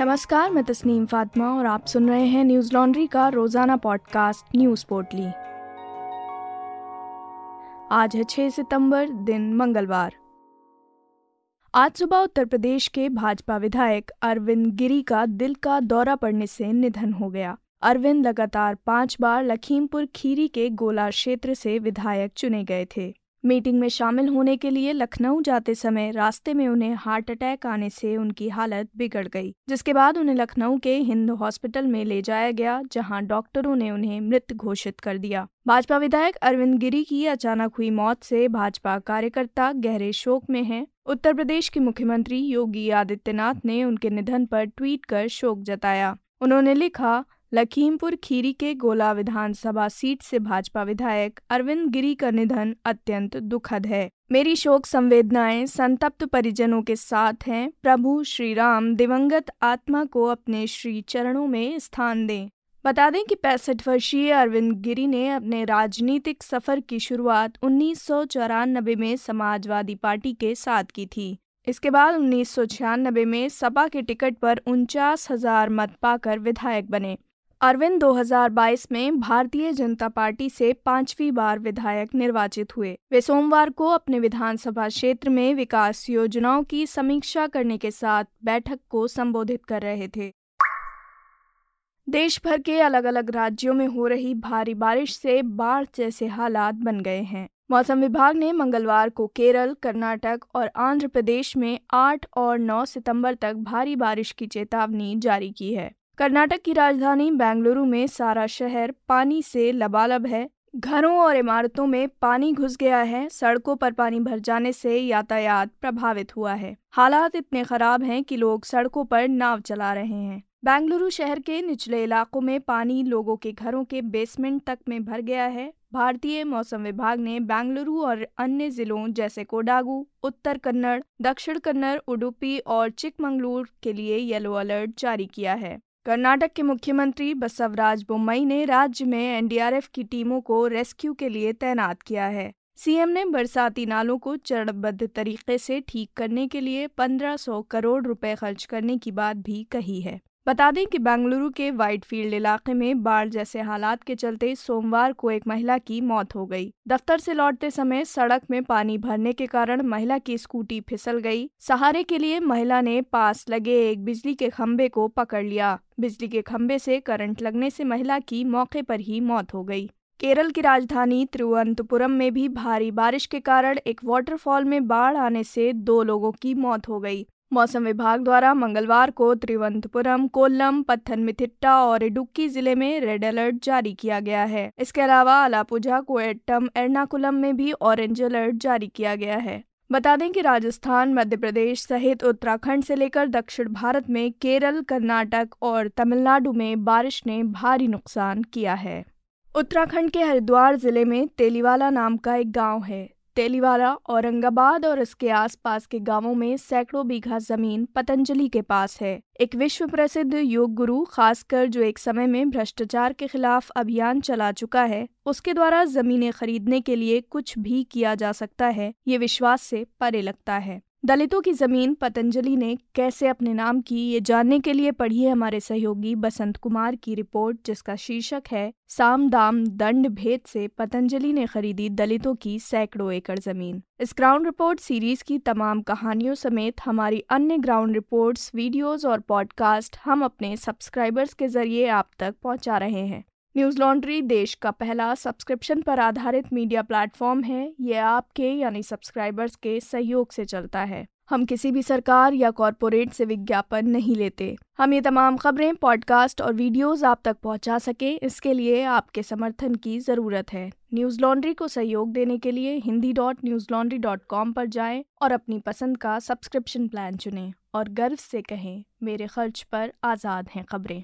नमस्कार, मैं तस्नीम फातिमा और आप सुन रहे हैं न्यूज़ लॉन्ड्री का रोज़ाना पॉडकास्ट, न्यूज़ पोर्टली। आज है 6 सितंबर, दिन मंगलवार। आज सुबह उत्तर प्रदेश के भाजपा विधायक अरविंद गिरी का दिल का दौरा पड़ने से निधन हो गया। अरविंद लगातार पाँच बार लखीमपुर खीरी के गोला क्षेत्र से विधायक चुने गए थे। मीटिंग में शामिल होने के लिए लखनऊ जाते समय रास्ते में उन्हें हार्ट अटैक आने से उनकी हालत बिगड़ गई, जिसके बाद उन्हें लखनऊ के हिंद हॉस्पिटल में ले जाया गया, जहाँ डॉक्टरों ने उन्हें मृत घोषित कर दिया भाजपा विधायक अरविंद गिरी की अचानक हुई मौत से भाजपा कार्यकर्ता गहरे शोक में हैं। उत्तर प्रदेश के मुख्यमंत्री योगी आदित्यनाथ ने उनके निधन पर ट्वीट कर शोक जताया उन्होंने लिखा लखीमपुर खीरी के गोला विधानसभा सीट से भाजपा विधायक अरविंद गिरी का निधन अत्यंत दुखद है। मेरी शोक संवेदनाएँ संतप्त परिजनों के साथ हैं। प्रभु श्री राम दिवंगत आत्मा को अपने श्री चरणों में स्थान दें। बता दें कि पैंसठ वर्षीय अरविंद गिरी ने अपने राजनीतिक सफ़र की शुरुआत उन्नीस में समाजवादी पार्टी के साथ की थी। इसके बाद उन्नीस सौ छियानबे में सपा के टिकट पर उनचास हज़ार मत पाकर विधायक बने। अरविंद 2022 में भारतीय जनता पार्टी से पांचवी बार विधायक निर्वाचित हुए। वे सोमवार को अपने विधानसभा क्षेत्र में विकास योजनाओं की समीक्षा करने के साथ बैठक को संबोधित कर रहे थे। देश भर के अलग अलग राज्यों में हो रही भारी बारिश से बाढ़ जैसे हालात बन गए हैं। मौसम विभाग ने मंगलवार को केरल, कर्नाटक और आंध्र प्रदेश में 8 और 9 सितंबर तक भारी बारिश की चेतावनी जारी की है। कर्नाटक की राजधानी बेंगलुरु में सारा शहर पानी से लबालब है। घरों और इमारतों में पानी घुस गया है। सड़कों पर पानी भर जाने से यातायात प्रभावित हुआ है। हालात इतने खराब हैं कि लोग सड़कों पर नाव चला रहे हैं। बेंगलुरु शहर के निचले इलाकों में पानी लोगों के घरों के बेसमेंट तक में भर गया है। भारतीय मौसम विभाग ने बेंगलुरु और अन्य जिलों जैसे कोडागु, उत्तर कन्नड़, दक्षिण कन्नड़, उडुपी और चिकमंगलूर के लिए येलो अलर्ट जारी किया है। कर्नाटक के मुख्यमंत्री बसवराज बोम्मई ने राज्य में एनडीआरएफ की टीमों को रेस्क्यू के लिए तैनात किया है। सीएम ने बरसाती नालों को चरणबद्ध तरीके से ठीक करने के लिए 1500 करोड़ रुपए खर्च करने की बात भी कही है। बता दें कि बेंगलुरु के वाइटफील्ड इलाके में बाढ़ जैसे हालात के चलते सोमवार को एक महिला की मौत हो गई। दफ्तर से लौटते समय सड़क में पानी भरने के कारण महिला की स्कूटी फिसल गई। सहारे के लिए महिला ने पास लगे एक बिजली के खंबे को पकड़ लिया। बिजली के खंबे से करंट लगने से महिला की मौके पर ही मौत हो गई। केरल की राजधानी तिरुवनंतपुरम में भी भारी बारिश के कारण एक वाटरफॉल में बाढ़ आने से दो लोगों की मौत हो गई। मौसम विभाग द्वारा मंगलवार को त्रिवंतपुरम कोल्लम, पत्थनमिथिट्टा और इडुक्की ज़िले में रेड अलर्ट जारी किया गया है। इसके अलावा अलापुझा, कोएट्टम, एर्नाकुलम में भी ऑरेंज अलर्ट जारी किया गया है। बता दें कि राजस्थान, मध्य प्रदेश सहित उत्तराखंड से लेकर दक्षिण भारत में केरल, कर्नाटक और तमिलनाडु में बारिश ने भारी नुकसान किया है। उत्तराखंड के हरिद्वार ज़िले में तेलीवाला नाम का एक गाँव है। तेलीवाला औरंगाबाद और इसके आसपास के गाँवों में सैकड़ों बीघा ज़मीन पतंजलि के पास है। एक विश्व प्रसिद्ध योग गुरु, खासकर जो एक समय में भ्रष्टाचार के खिलाफ अभियान चला चुका है, उसके द्वारा जमीनें खरीदने के लिए कुछ भी किया जा सकता है, ये विश्वास से परे लगता है। दलितों की ज़मीन पतंजलि ने कैसे अपने नाम की, ये जानने के लिए पढ़िए हमारे सहयोगी बसंत कुमार की रिपोर्ट, जिसका शीर्षक है, साम दाम दंड भेद से पतंजलि ने खरीदी दलितों की सैकड़ों एकड़ ज़मीन। इस ग्राउंड रिपोर्ट सीरीज़ की तमाम कहानियों समेत हमारी अन्य ग्राउंड रिपोर्ट्स वीडियोस और पॉडकास्ट हम अपने सब्सक्राइबर्स के ज़रिए आप तक पहुँचा रहे हैं। न्यूज़ लॉन्ड्री देश का पहला सब्सक्रिप्शन पर आधारित मीडिया प्लेटफॉर्म है। ये आपके यानी सब्सक्राइबर्स के सहयोग से चलता है। हम किसी भी सरकार या कॉरपोरेट से विज्ञापन नहीं लेते। हम ये तमाम खबरें, पॉडकास्ट और वीडियोस आप तक पहुँचा सके, इसके लिए आपके समर्थन की ज़रूरत है। न्यूज़ लॉन्ड्री को सहयोग देने के लिए Hindi dot news laundry dot com पर जाएँ और अपनी पसंद का सब्सक्रिप्शन प्लान चुनें और गर्व से कहें, मेरे खर्च पर आज़ाद हैं खबरें।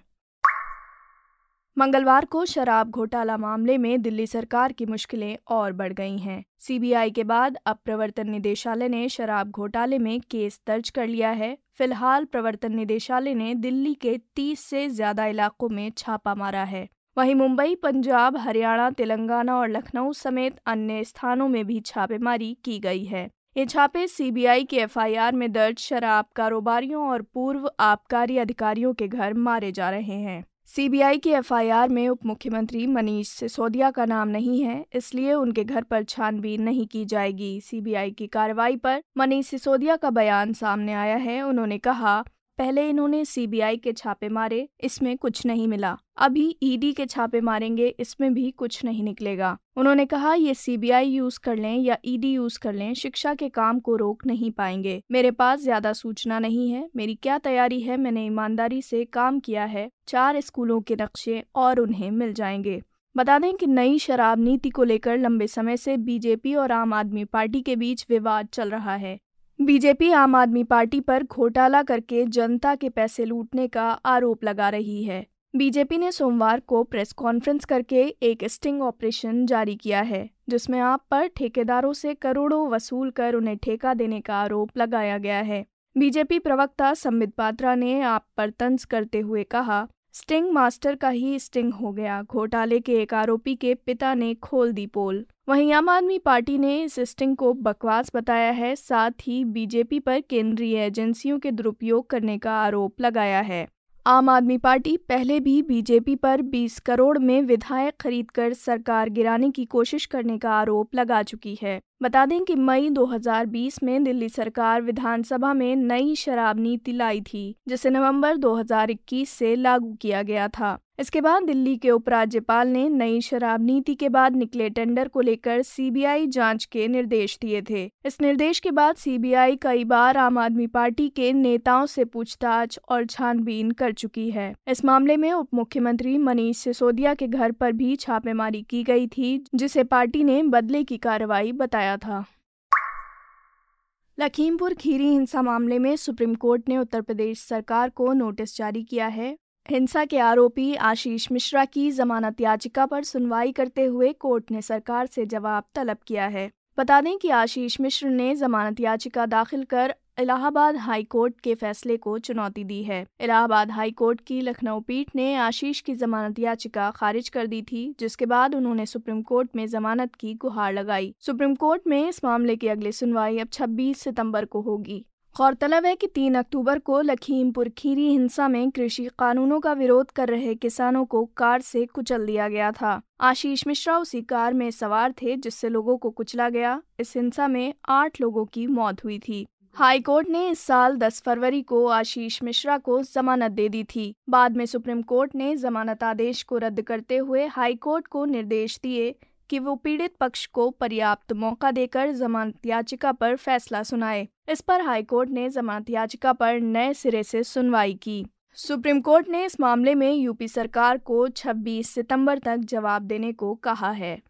मंगलवार को शराब घोटाला मामले में दिल्ली सरकार की मुश्किलें और बढ़ गई हैं। सीबीआई के बाद अब प्रवर्तन निदेशालय ने शराब घोटाले में केस दर्ज कर लिया है। फ़िलहाल प्रवर्तन निदेशालय ने दिल्ली के 30 से ज़्यादा इलाकों में छापा मारा है। वहीं मुंबई, पंजाब, हरियाणा, तेलंगाना और लखनऊ समेत अन्य स्थानों में भी छापेमारी की गई है। ये छापे सीबीआई के एफआईआर में दर्ज शराब कारोबारियों और पूर्व आबकारी अधिकारियों के घर मारे जा रहे हैं। सीबीआई की एफआईआर में उप मुख्यमंत्री मनीष सिसोदिया का नाम नहीं है, इसलिए उनके घर पर छानबीन नहीं की जाएगी। सीबीआई की कार्रवाई पर मनीष सिसोदिया का बयान सामने आया है। उन्होंने कहा पहले इन्होंने सीबीआई के छापे मारे, इसमें कुछ नहीं मिला। अभी ईडी के छापे मारेंगे, इसमें भी कुछ नहीं निकलेगा। उन्होंने कहा, ये सीबीआई यूज़ कर लें या ईडी यूज़ कर लें, शिक्षा के काम को रोक नहीं पाएँगे। मेरे पास ज़्यादा सूचना नहीं है, मेरी क्या तैयारी है, मैंने ईमानदारी से काम किया है, चार स्कूलों के नक्शे और उन्हें मिल जाएँगे। बता दें कि नई शराब नीति को लेकर लंबे समय से बीजेपी और आम आदमी पार्टी के बीच विवाद चल रहा है। बीजेपी आम आदमी पार्टी पर घोटाला करके जनता के पैसे लूटने का आरोप लगा रही है। बीजेपी ने सोमवार को प्रेस कॉन्फ्रेंस करके एक स्टिंग ऑपरेशन जारी किया है, जिसमें आप पर ठेकेदारों से करोड़ों वसूल कर उन्हें ठेका देने का आरोप लगाया गया है। बीजेपी प्रवक्ता संबित पात्रा ने आप पर तंज करते हुए कहा स्टिंग मास्टर का ही स्टिंग हो गया। घोटाले के एक आरोपी के पिता ने खोल दी पोल। वहीं आम आदमी पार्टी ने इस स्टिंग को बकवास बताया है, साथ ही बीजेपी पर केंद्रीय एजेंसियों के दुरुपयोग करने का आरोप लगाया है। आम आदमी पार्टी पहले भी बीजेपी पर 20 करोड़ में विधायक खरीदकर सरकार गिराने की कोशिश करने का आरोप लगा चुकी है। बता दें कि मई 2020 में दिल्ली सरकार विधानसभा में नई शराब नीति लाई थी, जिसे नवंबर 2021 से लागू किया गया था। इसके बाद दिल्ली के उपराज्यपाल ने नई शराब नीति के बाद निकले टेंडर को लेकर सीबीआई जाँच के निर्देश दिए थे। इस निर्देश के बाद सीबीआई कई बार आम आदमी पार्टी के नेताओं से पूछताछ और छानबीन कर चुकी है। इस मामले में उप मुख्यमंत्री मनीष सिसोदिया के घर पर भी छापेमारी की गई थी, जिसे पार्टी ने बदले की कार्रवाई बताया था। लखीमपुर खीरी हिंसा मामले में सुप्रीम कोर्ट ने उत्तर प्रदेश सरकार को नोटिस जारी किया है। हिंसा के आरोपी आशीष मिश्रा की जमानत याचिका पर सुनवाई करते हुए कोर्ट ने सरकार से जवाब तलब किया है। बता दें कि आशीष मिश्र ने जमानत याचिका दाखिल कर इलाहाबाद हाई कोर्ट के फैसले को चुनौती दी है। इलाहाबाद हाई कोर्ट की लखनऊ पीठ ने आशीष की जमानत याचिका खारिज कर दी थी, जिसके बाद उन्होंने सुप्रीम कोर्ट में जमानत की गुहार लगाई। सुप्रीम कोर्ट में इस मामले की अगली सुनवाई अब 26 सितंबर को होगी। गौरतलब है कि तीन अक्टूबर को लखीमपुर खीरी हिंसा में कृषि कानूनों का विरोध कर रहे किसानों को कार से कुचल दिया गया था। आशीष मिश्रा उसी कार में सवार थे, जिससे लोगों को कुचला गया। इस हिंसा में आठ लोगों की मौत हुई थी। हाई कोर्ट ने इस साल 10 फरवरी को आशीष मिश्रा को जमानत दे दी थी। बाद में सुप्रीम कोर्ट ने जमानत आदेश को रद्द करते हुए हाई कोर्ट को निर्देश दिए कि वो पीड़ित पक्ष को पर्याप्त मौका देकर जमानत याचिका पर फैसला सुनाए। इस पर हाई कोर्ट ने जमानत याचिका पर नए सिरे से सुनवाई की। सुप्रीम कोर्ट ने इस मामले में यूपी सरकार को 26 सितंबर तक जवाब देने को कहा है।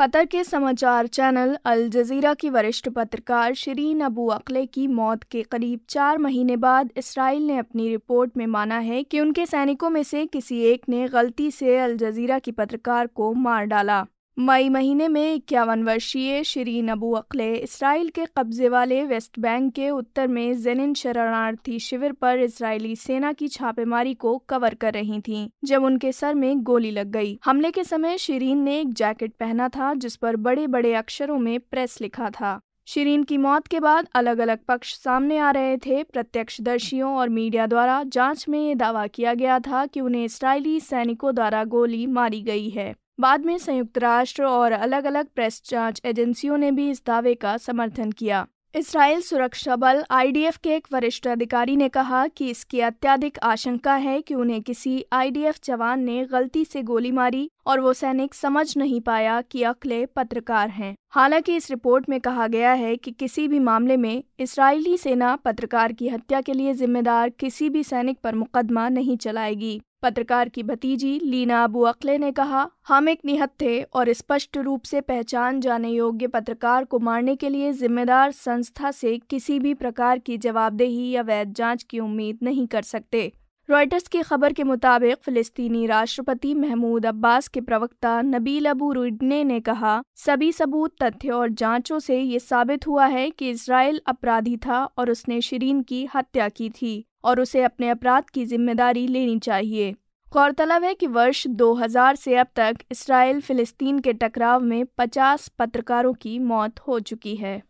कतर के समाचार चैनल अल जजीरा की वरिष्ठ पत्रकार शरीन अबू अकले की मौत के करीब चार महीने बाद इसराइल ने अपनी रिपोर्ट में माना है कि उनके सैनिकों में से किसी एक ने गलती से अल जजीरा की पत्रकार को मार डाला। मई महीने में इक्यावन वर्षीय शरीन अबू अकले इसराइल के कब्जे वाले वेस्ट बैंक के उत्तर में जेनिन शरणार्थी शिविर पर इसराइली सेना की छापेमारी को कवर कर रही थीं, जब उनके सर में गोली लग गई। हमले के समय शरीन ने एक जैकेट पहना था जिस पर बड़े बड़े अक्षरों में प्रेस लिखा था। शिरीन की मौत के बाद अलग अलग पक्ष सामने आ रहे थे। प्रत्यक्षदर्शियों और मीडिया द्वारा जाँच में ये दावा किया गया था कि उन्हें इसराइली सैनिकों द्वारा गोली मारी गई है। बाद में संयुक्त राष्ट्र और अलग अलग प्रेस जाँच एजेंसियों ने भी इस दावे का समर्थन किया। इसराइल सुरक्षा बल आईडीएफ के एक वरिष्ठ अधिकारी ने कहा कि इसकी अत्याधिक आशंका है कि उन्हें किसी आईडीएफ जवान ने गलती से गोली मारी और वो सैनिक समझ नहीं पाया कि अकले पत्रकार हैं। हालाँकि इस रिपोर्ट में कहा गया है कि किसी भी मामले में इसराइली सेना पत्रकार की हत्या के लिए जिम्मेदार किसी भी सैनिक पर मुकदमा नहीं चलाएगी। पत्रकार की भतीजी लीना अबू अकले ने कहा, हम एक निहत्थे और स्पष्ट रूप से पहचान जाने योग्य पत्रकार को मारने के लिए जिम्मेदार संस्था से किसी भी प्रकार की जवाबदेही या वैध जाँच की उम्मीद नहीं कर सकते। रॉयटर्स की खबर के मुताबिक फिलिस्तीनी राष्ट्रपति महमूद अब्बास के प्रवक्ता नबील अबू रुडने ने कहा, सभी सबूत, तथ्य और जांचों से ये साबित हुआ है कि इसराइल अपराधी था और उसने शरीन की हत्या की थी और उसे अपने अपराध की ज़िम्मेदारी लेनी चाहिए। गौरतलब है कि वर्ष 2000 से अब तक इसराइल फिलिस्तीन के टकराव में 50 पत्रकारों की मौत हो चुकी है।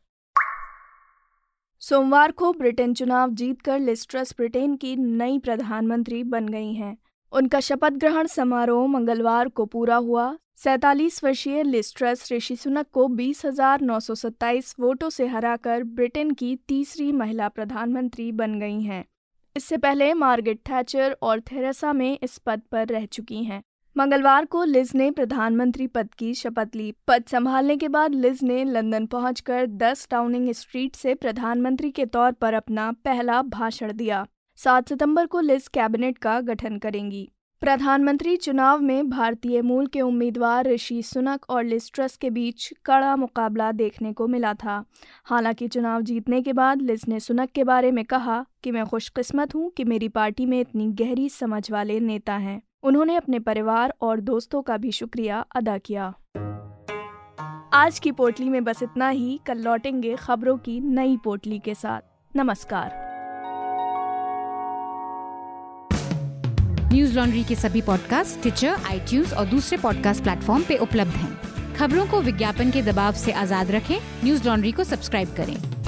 सोमवार को ब्रिटेन चुनाव जीतकर लिस्ट्रस ब्रिटेन की नई प्रधानमंत्री बन गई हैं। उनका शपथ ग्रहण समारोह मंगलवार को पूरा हुआ। सैतालीस वर्षीय लिस्ट्रस ऋषि सुनक को बीस हज़ार नौ सौ सत्ताईस वोटों से हराकर ब्रिटेन की तीसरी महिला प्रधानमंत्री बन गई हैं। इससे पहले मार्गेट थैचर और थेरेसा में इस पद पर रह चुकी हैं। मंगलवार को लिज ने प्रधानमंत्री पद की शपथ ली। पद संभालने के बाद लिज ने लंदन पहुंचकर 10 टाउनिंग स्ट्रीट से प्रधानमंत्री के तौर पर अपना पहला भाषण दिया। 7 सितंबर को लिज कैबिनेट का गठन करेंगी। प्रधानमंत्री चुनाव में भारतीय मूल के उम्मीदवार ऋषि सुनक और लिस्ट्रस के बीच कड़ा मुकाबला देखने को मिला था। हालाँकि चुनाव जीतने के बाद लिज ने सुनक के बारे में कहा कि मैं खुशकिस्मत हूँ कि मेरी पार्टी में इतनी गहरी समझ वाले नेता हैं। उन्होंने अपने परिवार और दोस्तों का भी शुक्रिया अदा किया। आज की पोटली में बस इतना ही। कल लौटेंगे खबरों की नई पोटली के साथ। नमस्कार। न्यूज़ लॉन्ड्री के सभी पॉडकास्ट ट्विटर आई और दूसरे पॉडकास्ट प्लेटफॉर्म पे उपलब्ध हैं। खबरों को विज्ञापन के दबाव से आज़ाद रखें। न्यूज़ लॉन्ड्री को सब्सक्राइब करें।